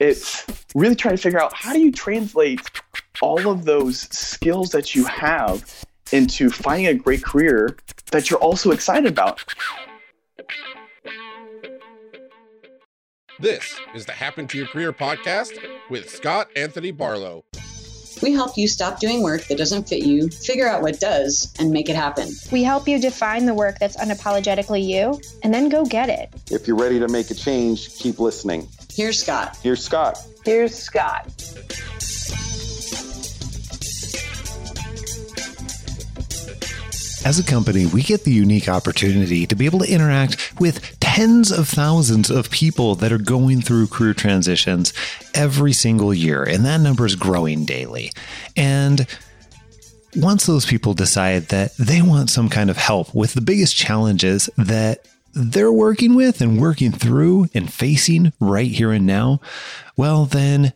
it's really trying to figure out how do you translate all of those skills that you have into finding a great career that you're also excited about. This is the Happen to Your Career podcast with Scott Anthony Barlow. We help you stop doing work that doesn't fit you, figure out what does, and make it happen. We help you define the work that's unapologetically you, and then go get it. If you're ready to make a change, keep listening. Here's Scott. Here's Scott. Here's Scott. As a company, we get the unique opportunity to be able to interact with tens of thousands of people that are going through career transitions every single year, and that number is growing daily. And once those people decide that they want some kind of help with the biggest challenges that they're working with and working through and facing right here and now, well, then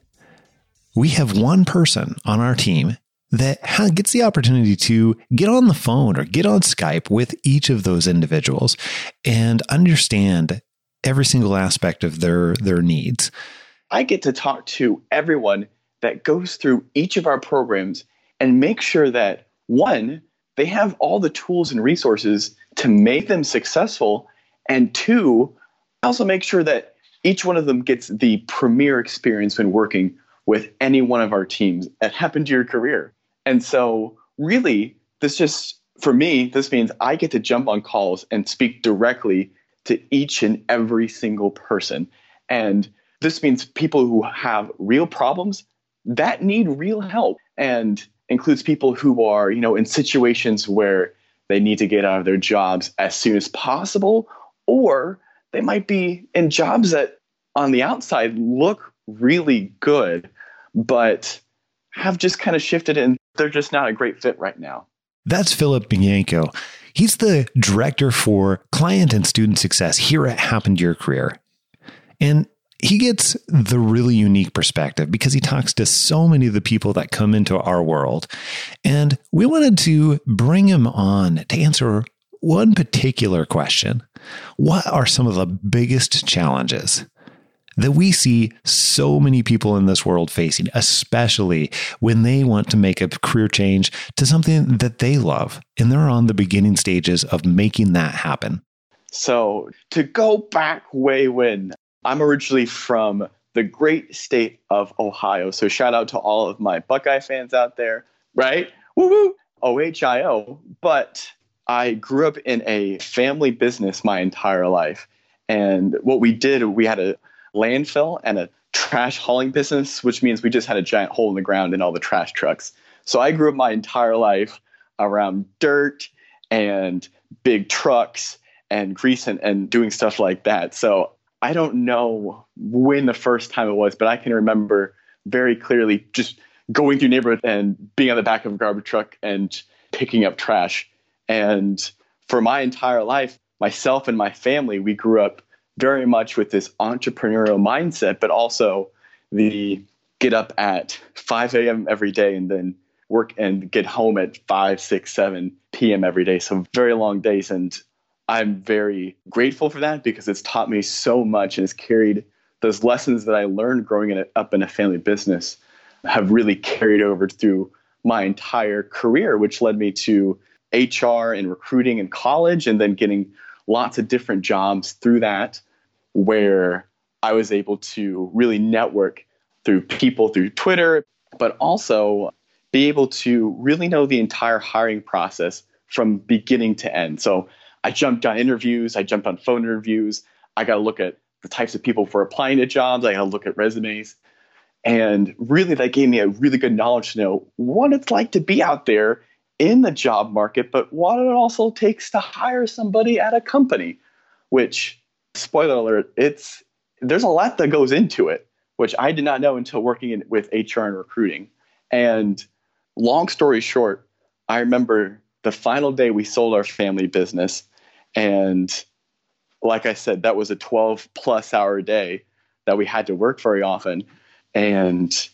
we have one person on our team that gets the opportunity to get on the phone or get on Skype with each of those individuals and understand every single aspect of their their needs. I get to talk to everyone that goes through each of our programs and make sure that one, they have all the tools and resources to make them successful and two, I also make sure that each one of them gets the premier experience when working with any one of our teams that happened to your career. And so, really, this just, for me, this means I get to jump on calls and speak directly to each and every single person. And this means people who have real problems that need real help and includes people who are, you know, in situations where they need to get out of their jobs as soon as possible, or they might be in jobs that on the outside look really good, but have just kind of shifted and they're just not a great fit right now. That's Philip Bianco. He's the director for client and student success here at Happen to Your Career. And he gets the really unique perspective because he talks to so many of the people that come into our world. And we wanted to bring him on to answer one particular question What are some of the biggest challenges that we see so many people in this world facing, especially when they want to make a career change to something that they love and they're on the beginning stages of making that happen. So, to go back way when I'm originally from the great state of Ohio. So, shout out to all of my Buckeye fans out there, right? Woo woo, OHIO. But I grew up in a family business my entire life. And what we did, we had a landfill and a trash hauling business, which means we just had a giant hole in the ground in all the trash trucks. So I grew up my entire life around dirt and big trucks and grease and, and doing stuff like that. So I don't know when the first time it was, but I can remember very clearly just going through neighborhood and being on the back of a garbage truck and picking up trash. And for my entire life, myself and my family, we grew up very much with this entrepreneurial mindset, but also the get up at 5 a.m. every day and then work and get home at 5, 6, 7 p.m. every day. So very long days. And I'm very grateful for that because it's taught me so much and has carried those lessons that I learned growing in a, up in a family business have really carried over through my entire career, which led me to HR and recruiting in college and then getting lots of different jobs through that where I was able to really network through people through Twitter, but also be able to really know the entire hiring process from beginning to end. So I jumped on interviews, I jumped on phone interviews, I got to look at the types of people for applying to jobs, I got to look at resumes. And really, that gave me a really good knowledge to know what it's like to be out there in the job market, but what it also takes to hire somebody at a company, which, spoiler alert, it's there's a lot that goes into it, which I did not know until working in, with HR and recruiting. And long story short, I remember the final day we sold our family business. And like I said, that was a 12 plus hour day that we had to work very often. And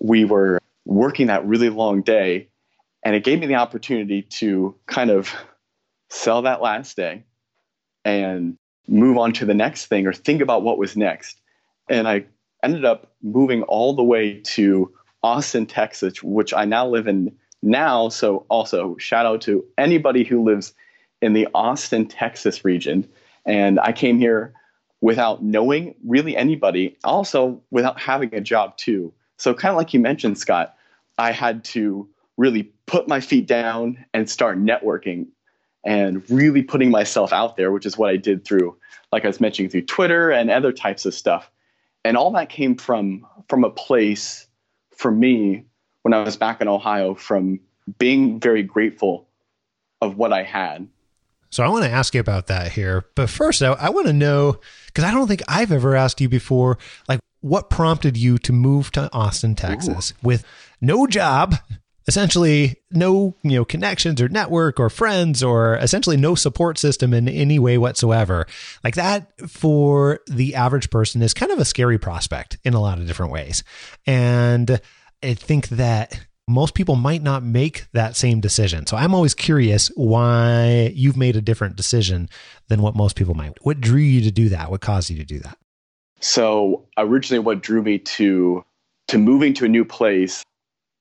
we were working that really long day and it gave me the opportunity to kind of sell that last day and move on to the next thing or think about what was next. And I, ended up moving all the way to Austin, Texas, which I now live in now. So, also shout out to anybody who lives in the Austin, Texas region. And I came here without knowing really anybody, also without having a job, too. So, kind of like you mentioned, Scott, I had to really put my feet down and start networking and really putting myself out there, which is what I did through, like I was mentioning, through Twitter and other types of stuff. And all that came from from a place for me when I was back in Ohio from being very grateful of what I had. So I want to ask you about that here. But first, I, I want to know because I don't think I've ever asked you before, like what prompted you to move to Austin, Texas Ooh. with no job, essentially no you know connections or network or friends or essentially no support system in any way whatsoever. Like that for the average person is kind of a scary prospect in a lot of different ways. And i think that most people might not make that same decision. So i'm always curious why you've made a different decision than what most people might. What drew you to do that? What caused you to do that? So originally what drew me to to moving to a new place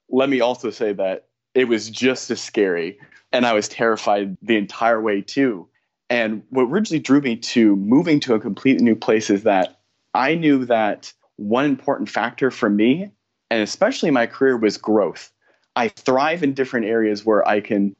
let me also say that it was just as scary and I was terrified the entire way too. And what originally drew me to moving to a completely new place is that I knew that one important factor for me, and especially my career, was growth. I thrive in different areas where I can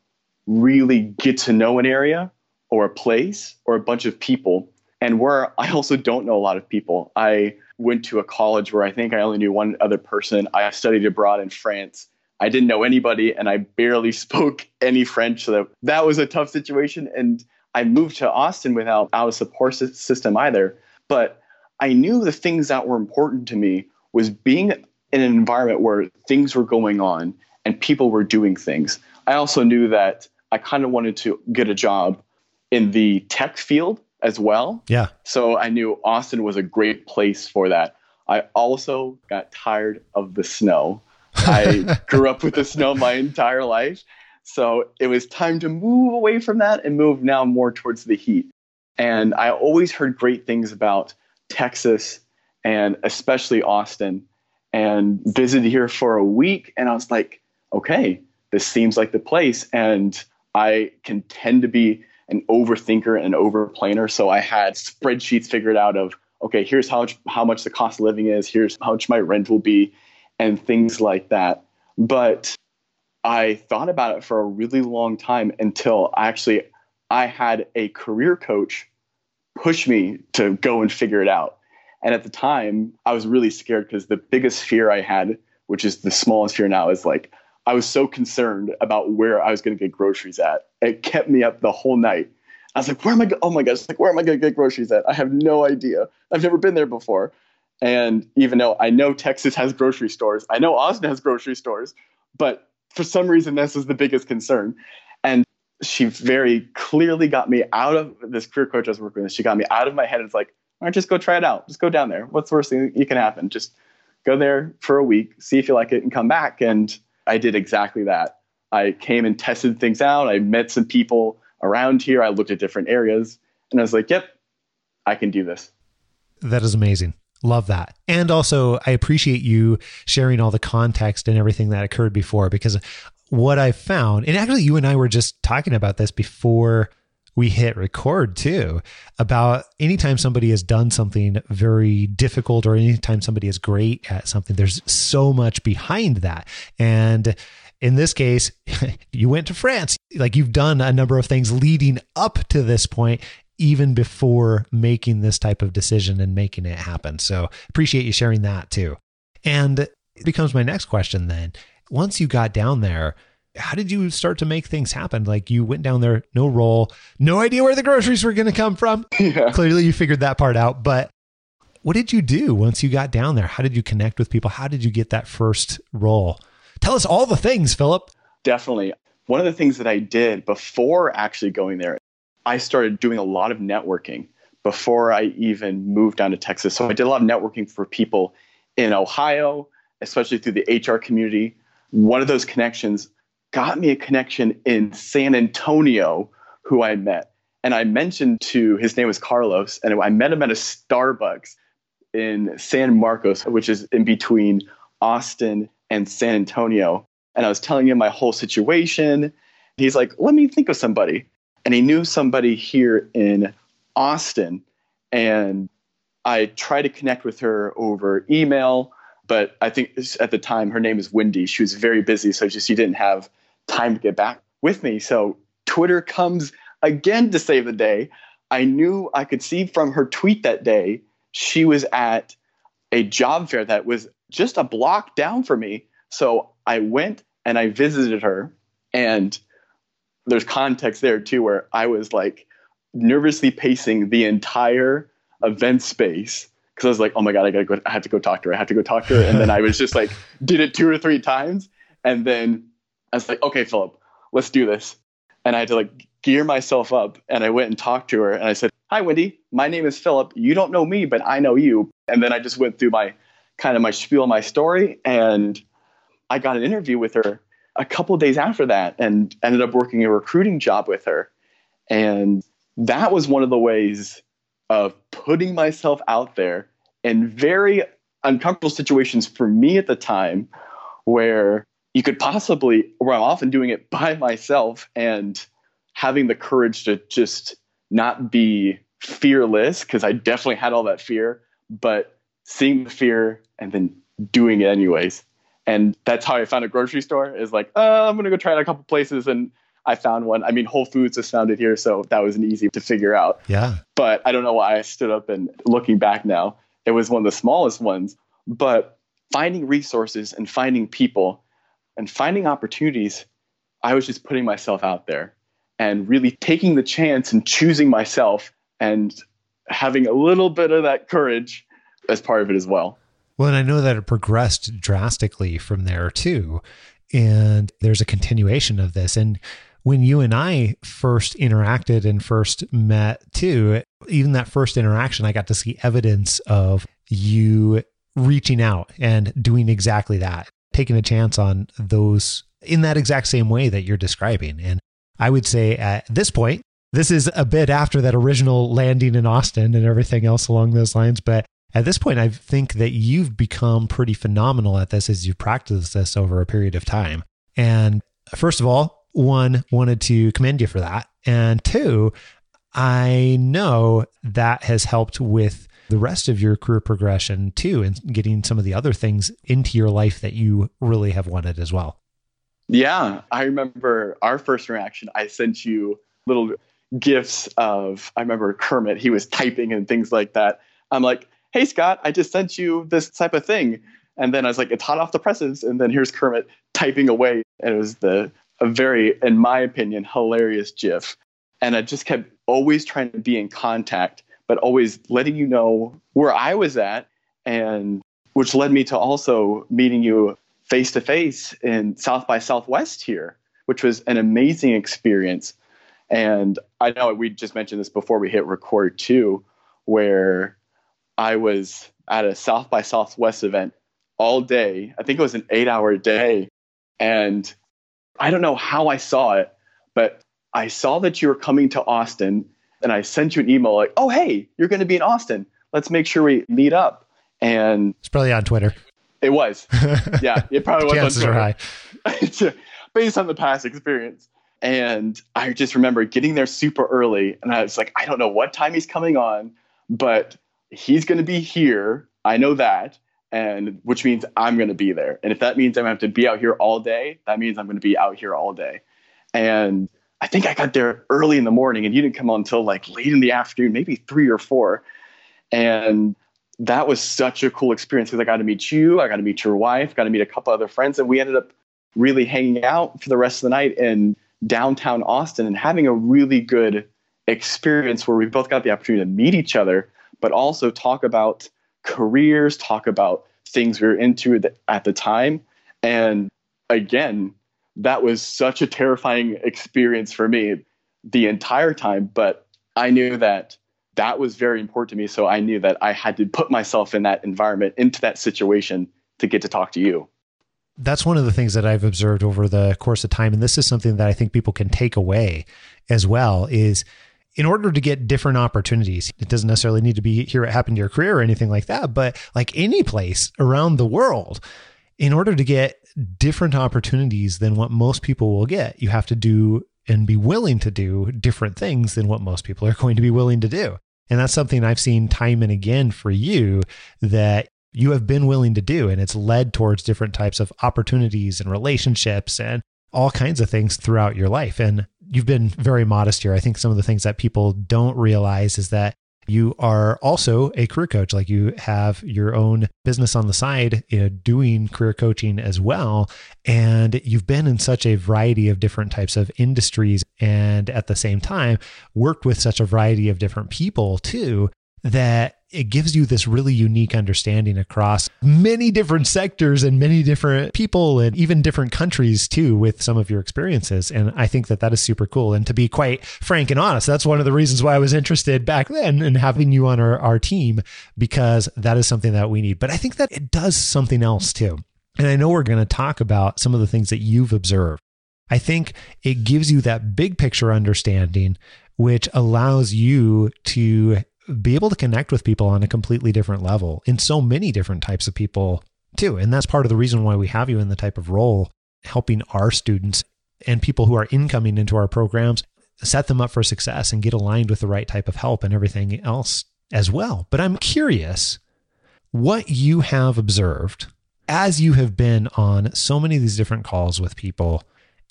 really get to know an area or a place or a bunch of people, and where I also don't know a lot of people. I went to a college where I think I only knew one other person. I studied abroad in France. I didn't know anybody and I barely spoke any French. So that, was a tough situation. And I moved to Austin without a support system either. But I knew the things that were important to me was being in an environment where things were going on and people were doing things. I also knew that I kind of wanted to get a job in the tech field as well. Yeah. So I knew Austin was a great place for that. I also got tired of the snow. I grew up with the snow my entire life. So it was time to move away from that and move now more towards the heat. And I always heard great things about Texas and especially Austin and visited here for a week. And I was like, okay, this seems like the place. And I can tend to be an overthinker and over planner. So I had spreadsheets figured out of, okay, here's how much, how much the cost of living is, here's how much my rent will be, and things like that. But I thought about it for a really long time until actually I had a career coach push me to go and figure it out. And at the time, I was really scared because the biggest fear I had, which is the smallest fear now, is like I was so concerned about where I was going to get groceries at. It kept me up the whole night. I was like, where am I? Go- oh my gosh, like where am I going to get groceries at? I have no idea. I've never been there before. And even though I know Texas has grocery stores, I know Austin has grocery stores, but for some reason, this is the biggest concern. And she very clearly got me out of this career coach I was working with. She got me out of my head. It's like, all right, just go try it out. Just go down there. What's the worst thing that can happen? Just go there for a week, see if you like it, and come back. And I did exactly that. I came and tested things out. I met some people around here. I looked at different areas and I was like, yep, I can do this. That is amazing. Love that. And also, I appreciate you sharing all the context and everything that occurred before because what I found, and actually, you and I were just talking about this before we hit record too about anytime somebody has done something very difficult or anytime somebody is great at something, there's so much behind that. And in this case, you went to France. Like you've done a number of things leading up to this point, even before making this type of decision and making it happen. So appreciate you sharing that too. And it becomes my next question then. Once you got down there, how did you start to make things happen? Like you went down there, no role, no idea where the groceries were going to come from. Yeah. Clearly, you figured that part out. But what did you do once you got down there? How did you connect with people? How did you get that first role? Tell us all the things, Philip. Definitely. One of the things that I did before actually going there, I started doing a lot of networking before I even moved down to Texas. So I did a lot of networking for people in Ohio, especially through the HR community. One of those connections got me a connection in San Antonio who I met. And I mentioned to his name was Carlos, and I met him at a Starbucks in San Marcos, which is in between Austin and San Antonio. And I was telling him my whole situation. He's like, let me think of somebody. And he knew somebody here in Austin. And I tried to connect with her over email, but I think at the time her name is Wendy. She was very busy, so just she didn't have time to get back with me. So Twitter comes again to save the day. I knew I could see from her tweet that day she was at a job fair that was just a block down for me. So I went and I visited her, and there's context there too, where I was like nervously pacing the entire event space because I was like, oh my god, I gotta go, I have to go talk to her, I have to go talk to her, and then I was just like, did it two or three times, and then I was like, okay, Philip, let's do this, and I had to like gear myself up, and I went and talked to her, and I said, hi, Wendy, my name is Philip. You don't know me, but I know you, and then I just went through my kind of my spiel, my story, and I got an interview with her a couple days after that, and ended up working a recruiting job with her, and that was one of the ways of putting myself out there in very uncomfortable situations for me at the time where you could possibly where I'm often doing it by myself and having the courage to just not be fearless because I definitely had all that fear, but seeing the fear and then doing it anyways. And that's how I found a grocery store is like, oh, I'm going to go try it a couple places and I found one. I mean, Whole Foods is founded here, so that was an easy to figure out. Yeah. But I don't know why I stood up and looking back now, it was one of the smallest ones. But finding resources and finding people and finding opportunities, I was just putting myself out there and really taking the chance and choosing myself and having a little bit of that courage as part of it as well. Well, and I know that it progressed drastically from there too. And there's a continuation of this. And when you and I first interacted and first met too, even that first interaction, I got to see evidence of you reaching out and doing exactly that, taking a chance on those in that exact same way that you're describing. And I would say at this point, this is a bit after that original landing in Austin and everything else along those lines. But at this point, I think that you've become pretty phenomenal at this as you've practiced this over a period of time. And first of all, one, wanted to commend you for that. And two, I know that has helped with the rest of your career progression too, and getting some of the other things into your life that you really have wanted as well. Yeah, I remember our first interaction. I sent you little gifts of, I remember Kermit, he was typing and things like that. I'm like, hey, Scott, I just sent you this type of thing. And then I was like, it's hot off the presses. And then here's Kermit typing away. And it was the a very, in my opinion, hilarious GIF. And I just kept always trying to be in contact, but always letting you know where I was at, and which led me to also meeting you face to face in South by Southwest here, which was an amazing experience. And I know we just mentioned this before we hit record too, where I was at a South by Southwest event all day. I think it was an eight hour day. And I don't know how I saw it, but I saw that you were coming to Austin and I sent you an email like, oh, hey, you're going to be in Austin. Let's make sure we meet up. And it's probably on Twitter. It was. Yeah, it probably was Chances on Twitter. Are high. Uh, based on the past experience. And I just remember getting there super early and I was like, I don't know what time he's coming on, but he's going to be here. I know that and which means I'm going to be there. And if that means I'm going to have to be out here all day, that means I'm going to be out here all day. And I think I got there early in the morning and you didn't come on until like late in the afternoon, maybe three or four. And that was such a cool experience because I got to meet you, I got to meet your wife, got to meet a couple other friends, and we ended up really hanging out for the rest of the night in downtown Austin and having a really good experience where we both got the opportunity to meet each other, but also talk about careers, talk about things we were into at the time. And again, that was such a terrifying experience for me the entire time. But I knew that that was very important to me. So I knew that I had to put myself in that environment, into that situation to get to talk to you. That's one of the things that I've observed over the course of time. And this is something that I think people can take away as well is in order to get different opportunities, it doesn't necessarily need to be here at Happen to Your Career or anything like that, but like any place around the world, in order to get different opportunities than what most people will get, you have to do and be willing to do different things than what most people are going to be willing to do. And that's something I've seen time and again for you that you have been willing to do. And it's led towards different types of opportunities and relationships and all kinds of things throughout your life. And you've been very modest here. I think some of the things that people don't realize is that you are also a career coach like you have your own business on the side you know, doing career coaching as well. And you've been in such a variety of different types of industries and at the same time worked with such a variety of different people too that it gives you this really unique understanding across many different sectors and many different people and even different countries too with some of your experiences. And i think that that is super cool. And to be quite frank and honest that's one of the reasons why i was interested back then in having you on our, our team because that is something that we need. But i think that it does something else too. And i know we're going to talk about some of the things that you've observed. I think it gives you that big picture understanding which allows you to be able to connect with people on a completely different level in so many different types of people too. And that's part of the reason why we have you in the type of role helping our students and people who are incoming into our programs set them up for success and get aligned with the right type of help and everything else as well. But I'm curious what you have observed as you have been on so many of these different calls with people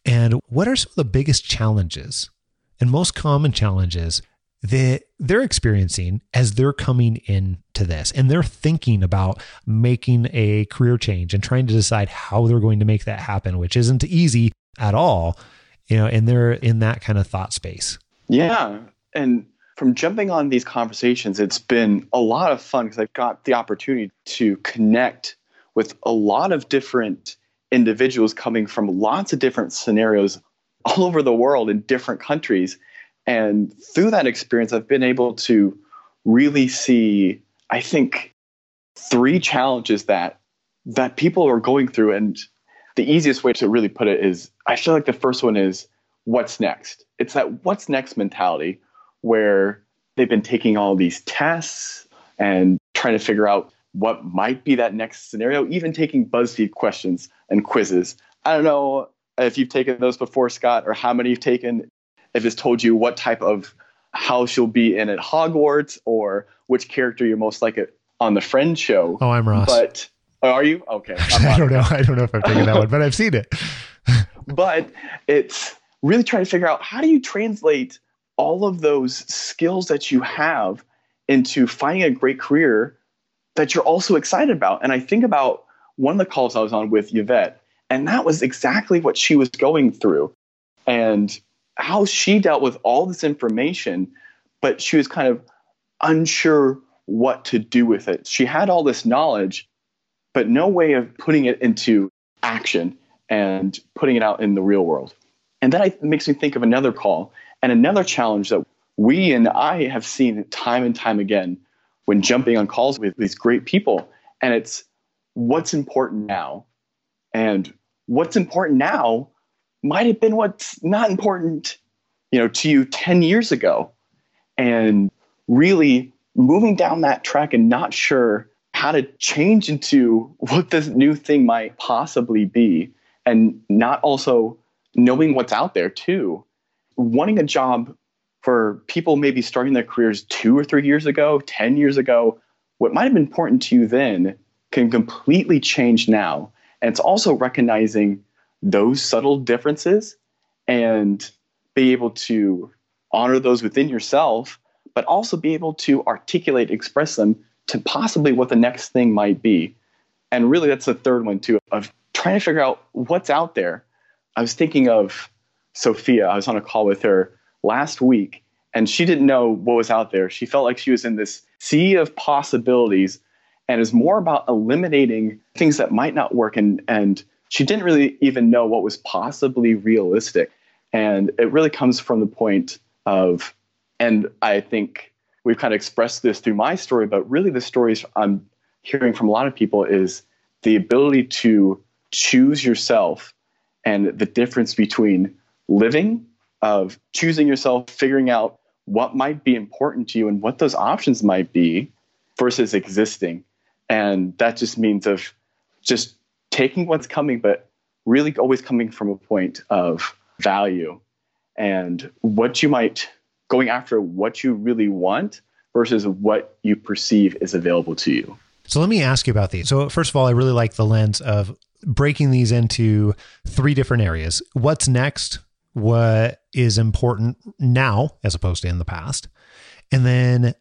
and what are some of the biggest challenges and most common challenges that they're experiencing as they're coming into this and they're thinking about making a career change and trying to decide how they're going to make that happen, which isn't easy at all, you know, and they're in that kind of thought space. Yeah. And from jumping on these conversations, it's been a lot of fun because I've got the opportunity to connect with a lot of different individuals coming from lots of different scenarios all over the world in different countries and through that experience, I've been able to really see, I think, three challenges that that people are going through. And the easiest way to really put it is I feel like the first one is what's next? It's that what's next mentality where they've been taking all these tests and trying to figure out what might be that next scenario, even taking BuzzFeed questions and quizzes. I don't know if you've taken those before, Scott, or how many you've taken if it's told you what type of house you'll be in at Hogwarts or which character you're most like it on the Friend show. Oh, I'm Ross. But oh, are you okay? I don't know. I don't know if I've taken that one, but I've seen it. but it's really trying to figure out how do you translate all of those skills that you have into finding a great career that you're also excited about. And I think about one of the calls I was on with Yvette, and that was exactly what she was going through. And how she dealt with all this information, but she was kind of unsure what to do with it. She had all this knowledge, but no way of putting it into action and putting it out in the real world. And that makes me think of another call and another challenge that we and I have seen time and time again when jumping on calls with these great people. And it's what's important now. And what's important now might have been what's not important, you know, to you 10 years ago. And really moving down that track and not sure how to change into what this new thing might possibly be and not also knowing what's out there too. Wanting a job for people maybe starting their careers two or three years ago, 10 years ago, what might have been important to you then can completely change now. And it's also recognizing those subtle differences and be able to honor those within yourself, but also be able to articulate, express them to possibly what the next thing might be. And really, that's the third one, too, of trying to figure out what's out there. I was thinking of Sophia. I was on a call with her last week, and she didn't know what was out there. She felt like she was in this sea of possibilities and is more about eliminating things that might not work and, and she didn't really even know what was possibly realistic. And it really comes from the point of, and I think we've kind of expressed this through my story, but really the stories I'm hearing from a lot of people is the ability to choose yourself and the difference between living, of choosing yourself, figuring out what might be important to you and what those options might be versus existing. And that just means of just taking what's coming, but really always coming from a point of value and what you might going after what you really want versus what you perceive is available to you. So let me ask you about these. So first of all, I really like the lens of breaking these into three different areas. What's next? What is important now as opposed to in the past? And then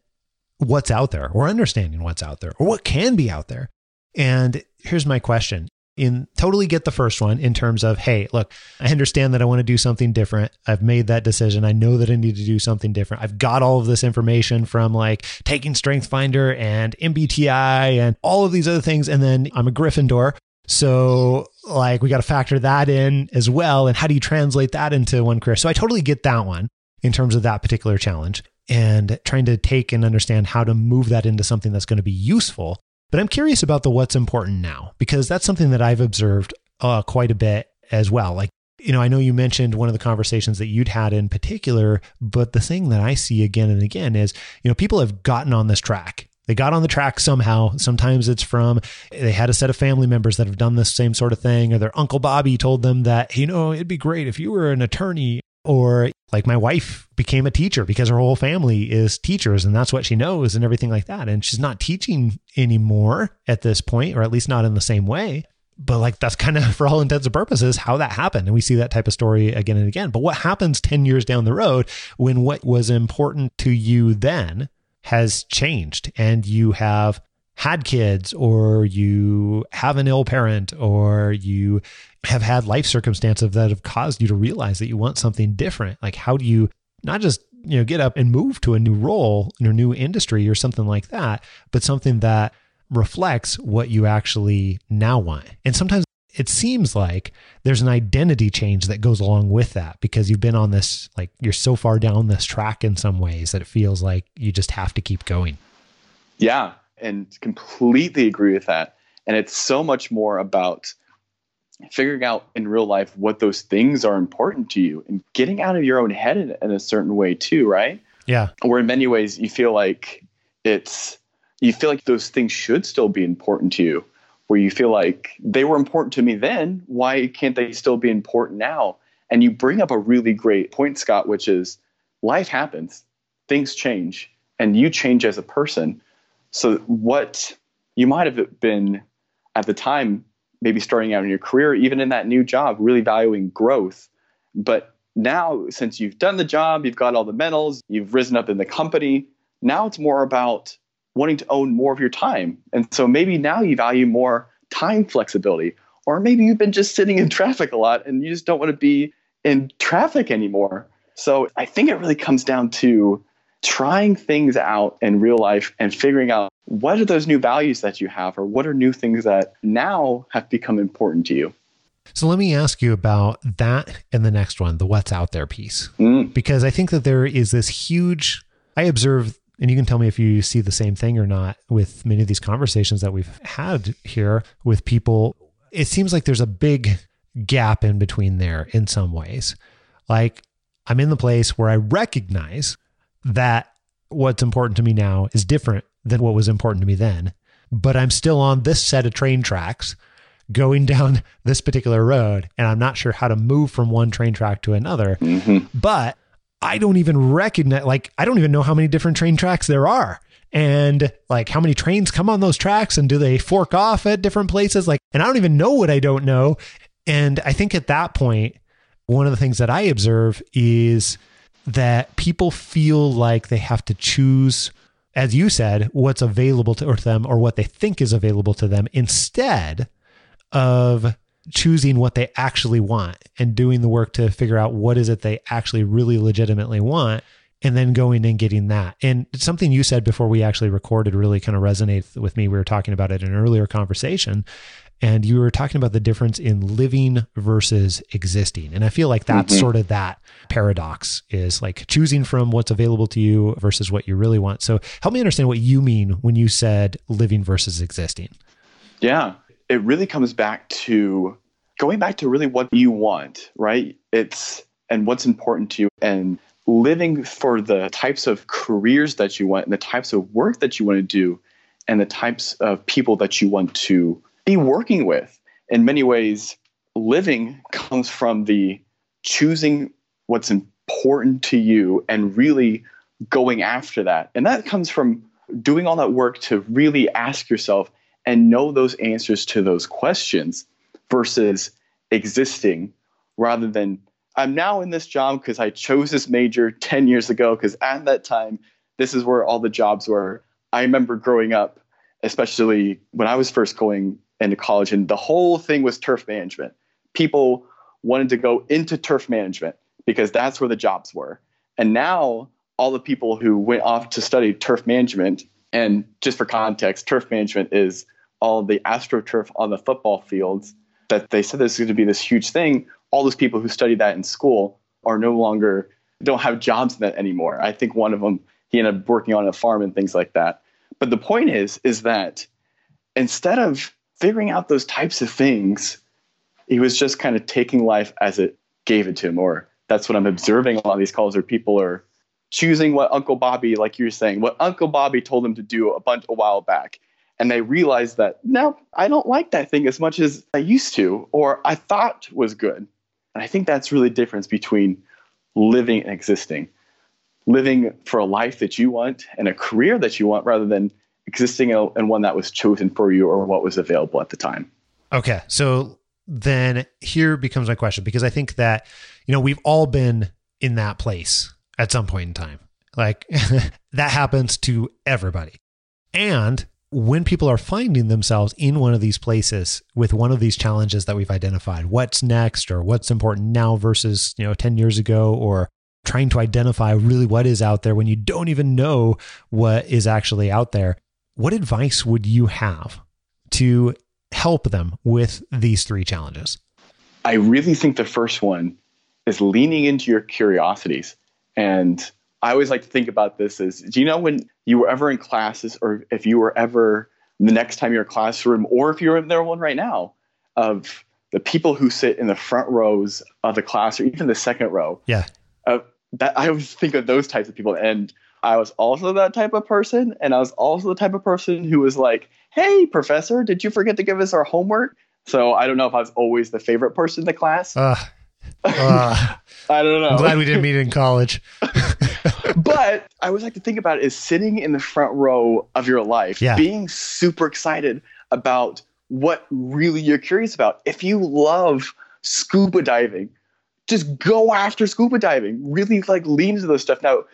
what's out there or understanding what's out there or what can be out there. And here's my question in totally get the first one in terms of hey look i understand that i want to do something different. I've made that decision. I know that i need to do something different. I've got all of this information from like taking strength finder and mbti and all of these other things and then i'm a gryffindor. So like we got to factor that in as well and how do you translate that into one career? So i totally get that one in terms of that particular challenge and trying to take and understand how to move that into something that's going to be useful but I'm curious about the what's important now because that's something that I've observed uh, quite a bit as well. Like, you know, I know you mentioned one of the conversations that you'd had in particular, but the thing that I see again and again is, you know, people have gotten on this track. They got on the track somehow. Sometimes it's from they had a set of family members that have done this same sort of thing, or their Uncle Bobby told them that, you know, it'd be great if you were an attorney or like my wife became a teacher because her whole family is teachers and that's what she knows and everything like that. And she's not teaching anymore at this point, or at least not in the same way. But like that's kind of for all intents and purposes how that happened. And we see that type of story again and again. But what happens 10 years down the road when what was important to you then has changed and you have had kids or you have an ill parent or you have had life circumstances that have caused you to realize that you want something different. Like how do you not just you know get up and move to a new role in a new industry or something like that but something that reflects what you actually now want? And sometimes it seems like there's an identity change that goes along with that because you've been on this like you're so far down this track in some ways that it feels like you just have to keep going. Yeah and completely agree with that. And it's so much more about figuring out in real life what those things are important to you and getting out of your own head in, in a certain way too, right? Yeah. Where in many ways you feel like it's you feel like those things should still be important to you. Where you feel like they were important to me then, why can't they still be important now? And you bring up a really great point, Scott, which is life happens, things change, and you change as a person. So, what you might have been at the time, maybe starting out in your career, even in that new job, really valuing growth. But now, since you've done the job, you've got all the medals, you've risen up in the company, now it's more about wanting to own more of your time. And so maybe now you value more time flexibility. Or maybe you've been just sitting in traffic a lot and you just don't want to be in traffic anymore. So I think it really comes down to trying things out in real life and figuring out what are those new values that you have or what are new things that now have become important to you. So let me ask you about that and the next one, the what's out there piece. Mm. Because I think that there is this huge, I observe, and you can tell me if you see the same thing or not with many of these conversations that we've had here with people. It seems like there's a big gap in between there in some ways. Like I'm in the place where I recognize that what's important to me now is different than what was important to me then. But I'm still on this set of train tracks going down this particular road, and I'm not sure how to move from one train track to another. Mm-hmm. But I don't even recognize, like, I don't even know how many different train tracks there are. And like, how many trains come on those tracks and do they fork off at different places? Like, and I don't even know what I don't know. And I think at that point, one of the things that I observe is that people feel like they have to choose, as you said, what's available to them or what they think is available to them instead of choosing what they actually want and doing the work to figure out what is it they actually really legitimately want and then going and getting that. And something you said before we actually recorded really kind of resonated with me. We were talking about it in an earlier conversation and you were talking about the difference in living versus existing. And I feel like that's mm-hmm. sort of that paradox is like choosing from what's available to you versus what you really want. So help me understand what you mean when you said living versus existing. Yeah, it really comes back to going back to really what you want, right? It's and what's important to you and living for the types of careers that you want and the types of work that you want to do and the types of people that you want to be working with. In many ways, living comes from the choosing what's important to you and really going after that. And that comes from doing all that work to really ask yourself and know those answers to those questions versus existing rather than I'm now in this job because I chose this major 10 years ago because at that time this is where all the jobs were. I remember growing up, especially when I was first going into college and the whole thing was turf management. People wanted to go into turf management because that's where the jobs were. And now all the people who went off to study turf management and just for context, turf management is all the astroturf on the football fields that they said this is going to be this huge thing. All those people who studied that in school are no longer don't have jobs in that anymore. I think one of them he ended up working on a farm and things like that. But the point is, is that instead of figuring out those types of things, he was just kind of taking life as it gave it to him. Or that's what I'm observing a lot of these calls where people are choosing what Uncle Bobby, like you were saying, what Uncle Bobby told them to do a bunch a while back. And they realize that, no, I don't like that thing as much as I used to, or I thought was good. And I think that's really the difference between living and existing. Living for a life that you want and a career that you want rather than existing in one that was chosen for you or what was available at the time. Okay. So then here becomes my question because I think that, you know, we've all been in that place at some point in time. Like that happens to everybody. And when people are finding themselves in one of these places with one of these challenges that we've identified, what's next or what's important now versus, you know, 10 years ago or trying to identify really what is out there when you don't even know what is actually out there. What advice would you have to help them with these three challenges? I really think the first one is leaning into your curiosities. And I always like to think about this as do you know when you were ever in classes or if you were ever the next time you're in a classroom or if you're in there one right now of the people who sit in the front rows of the class or even the second row. Yeah. Uh, that I always think of those types of people. And I was also that type of person. And I was also the type of person who was like, hey, professor, did you forget to give us our homework? So I don't know if I was always the favorite person in the class. Uh, uh, I don't know. I'm glad we didn't meet in college. but I always like to think about it as sitting in the front row of your life, Yeah. being super excited about what really you're curious about. If you love scuba diving, just go after scuba diving. Really like lean into those stuff. Now,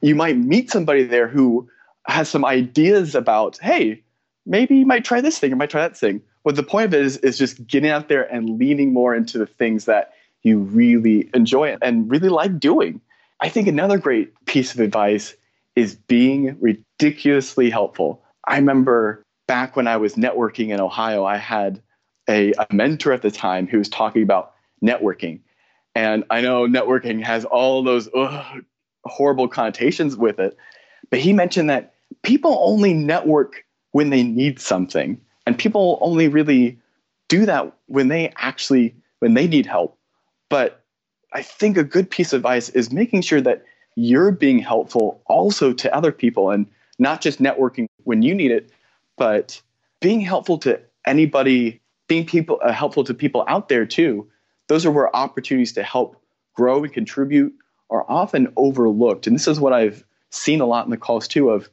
you might meet somebody there who has some ideas about, hey, maybe you might try this thing or might try that thing. But the point of it is, is just getting out there and leaning more into the things that you really enjoy and really like doing. I think another great piece of advice is being ridiculously helpful. I remember back when I was networking in Ohio, I had a, a mentor at the time who was talking about networking. And I know networking has all those ugh, horrible connotations with it, but he mentioned that people only network when they need something, and people only really do that when they actually when they need help. But I think a good piece of advice is making sure that you're being helpful also to other people and not just networking when you need it, but being helpful to anybody, being people uh, helpful to people out there too. Those are where opportunities to help grow and contribute are often overlooked. And this is what I've seen a lot in the calls too of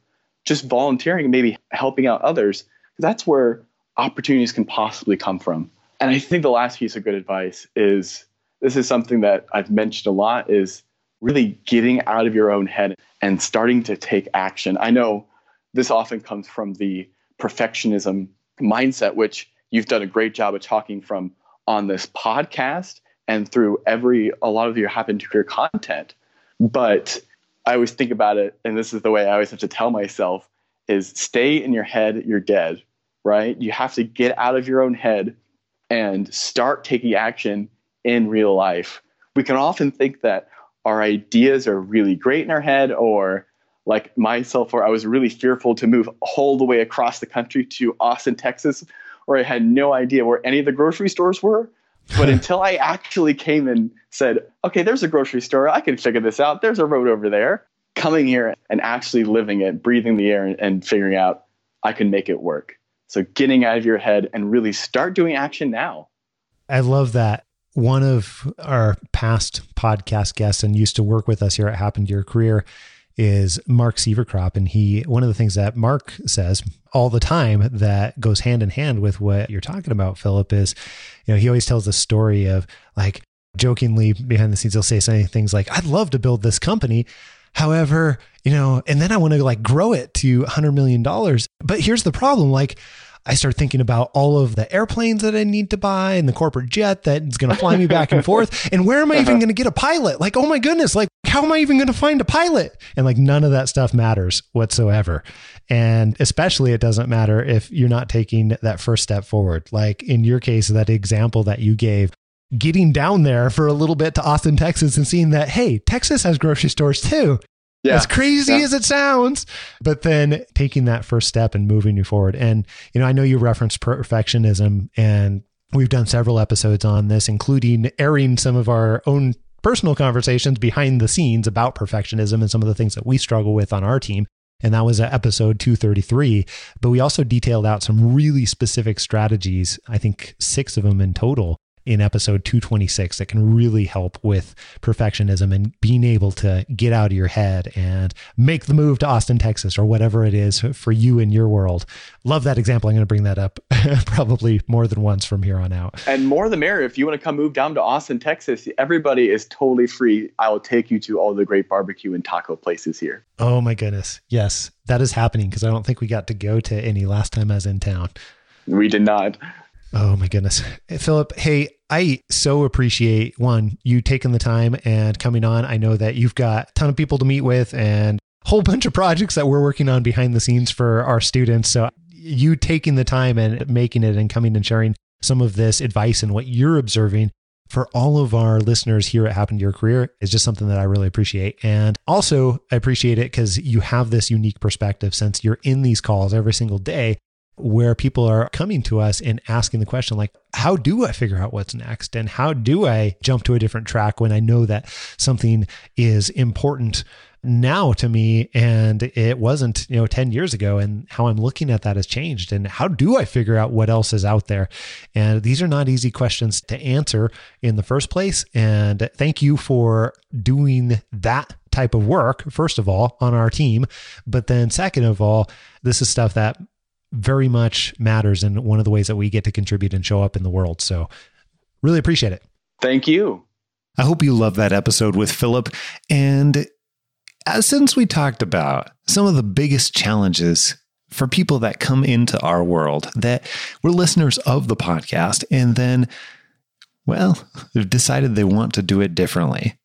just volunteering and maybe helping out others. That's where opportunities can possibly come from. And I think the last piece of good advice is this is something that I've mentioned a lot is really getting out of your own head and starting to take action. I know this often comes from the perfectionism mindset, which you've done a great job of talking from on this podcast and through every a lot of your happen to career content. But I always think about it, and this is the way I always have to tell myself is stay in your head, you're dead, right? You have to get out of your own head and start taking action in real life. We can often think that our ideas are really great in our head, or like myself, where I was really fearful to move all the way across the country to Austin, Texas, where I had no idea where any of the grocery stores were. But until I actually came and said, okay, there's a grocery store. I can figure this out. There's a road over there. Coming here and actually living it, breathing the air and, and figuring out I can make it work. So getting out of your head and really start doing action now. I love that. One of our past podcast guests and used to work with us here at Happen to Your Career is Mark Sieverkropp. And he, one of the things that Mark says all the time that goes hand in hand with what you're talking about, Philip, is, you know, he always tells the story of like jokingly behind the scenes, he'll say something things like, I'd love to build this company. However, you know, and then I want to like grow it to $100 million. But here's the problem like, I start thinking about all of the airplanes that I need to buy and the corporate jet that's going to fly me back and forth. And where am I even uh-huh. going to get a pilot? Like, oh my goodness, like, how am I even going to find a pilot? And like, none of that stuff matters whatsoever. And especially, it doesn't matter if you're not taking that first step forward. Like in your case, that example that you gave, getting down there for a little bit to Austin, Texas, and seeing that, hey, Texas has grocery stores too. Yeah. As crazy yeah. as it sounds, but then taking that first step and moving you forward. And, you know, I know you referenced perfectionism and we've done several episodes on this, including airing some of our own personal conversations behind the scenes about perfectionism and some of the things that we struggle with on our team. And that was episode 233. But we also detailed out some really specific strategies, I think six of them in total, in episode 226 that can really help with perfectionism and being able to get out of your head and make the move to Austin, Texas, or whatever it is for you in your world. Love that example. I'm going to bring that up probably more than once from here on out. And more the merrier. If you want to come move down to Austin, Texas, everybody is totally free. I will take you to all the great barbecue and taco places here. Oh my goodness. Yes, that is happening because I don't think we got to go to any last time I was in town. We did not. Oh my goodness. Eh, Philip, hey, I so appreciate one, you taking the time and coming on. I know that you've got a ton of people to meet with and a whole bunch of projects that we're working on behind the scenes for our students. So you taking the time and making it and coming and sharing some of this advice and what you're observing for all of our listeners here at Happen to Your Career is just something that I really appreciate. And also, I appreciate it because you have this unique perspective since you're in these calls every single day where people are coming to us and asking the question like how do i figure out what's next? And how do i jump to a different track when i know that something is important now to me and it wasn't you know 10 years ago? And how i'm looking at that has changed. And how do i figure out what else is out there? And these are not easy questions to answer in the first place. And thank you for doing that type of work first of all on our team. But then second of all this is stuff that very much matters and one of the ways that we get to contribute and show up in the world. So, really appreciate it. Thank you. I hope you love that episode with Philip. And as, since we talked about some of the biggest challenges for people that come into our world that were listeners of the podcast and then, well, they've decided they want to do it differently.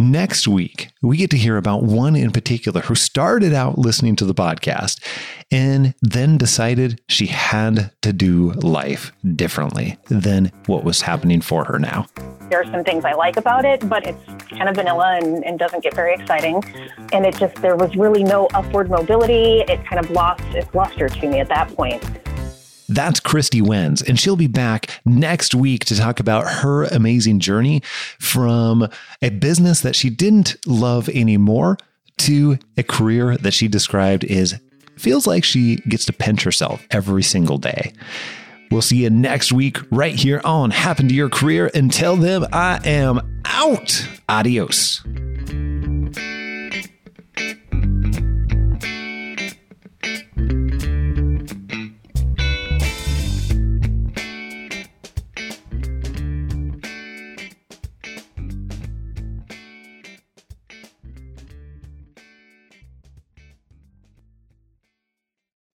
Next week, we get to hear about one in particular who started out listening to the podcast and then decided she had to do life differently than what was happening for her now. There are some things I like about it, but it's kind of vanilla and, and doesn't get very exciting. And it just, there was really no upward mobility. It kind of lost its luster to me at that point. That's Christy Wenz, and she'll be back next week to talk about her amazing journey from a business that she didn't love anymore to a career that she described is feels like she gets to pinch herself every single day. We'll see you next week right here on Happen to Your Career. Until then, I am out. Adios.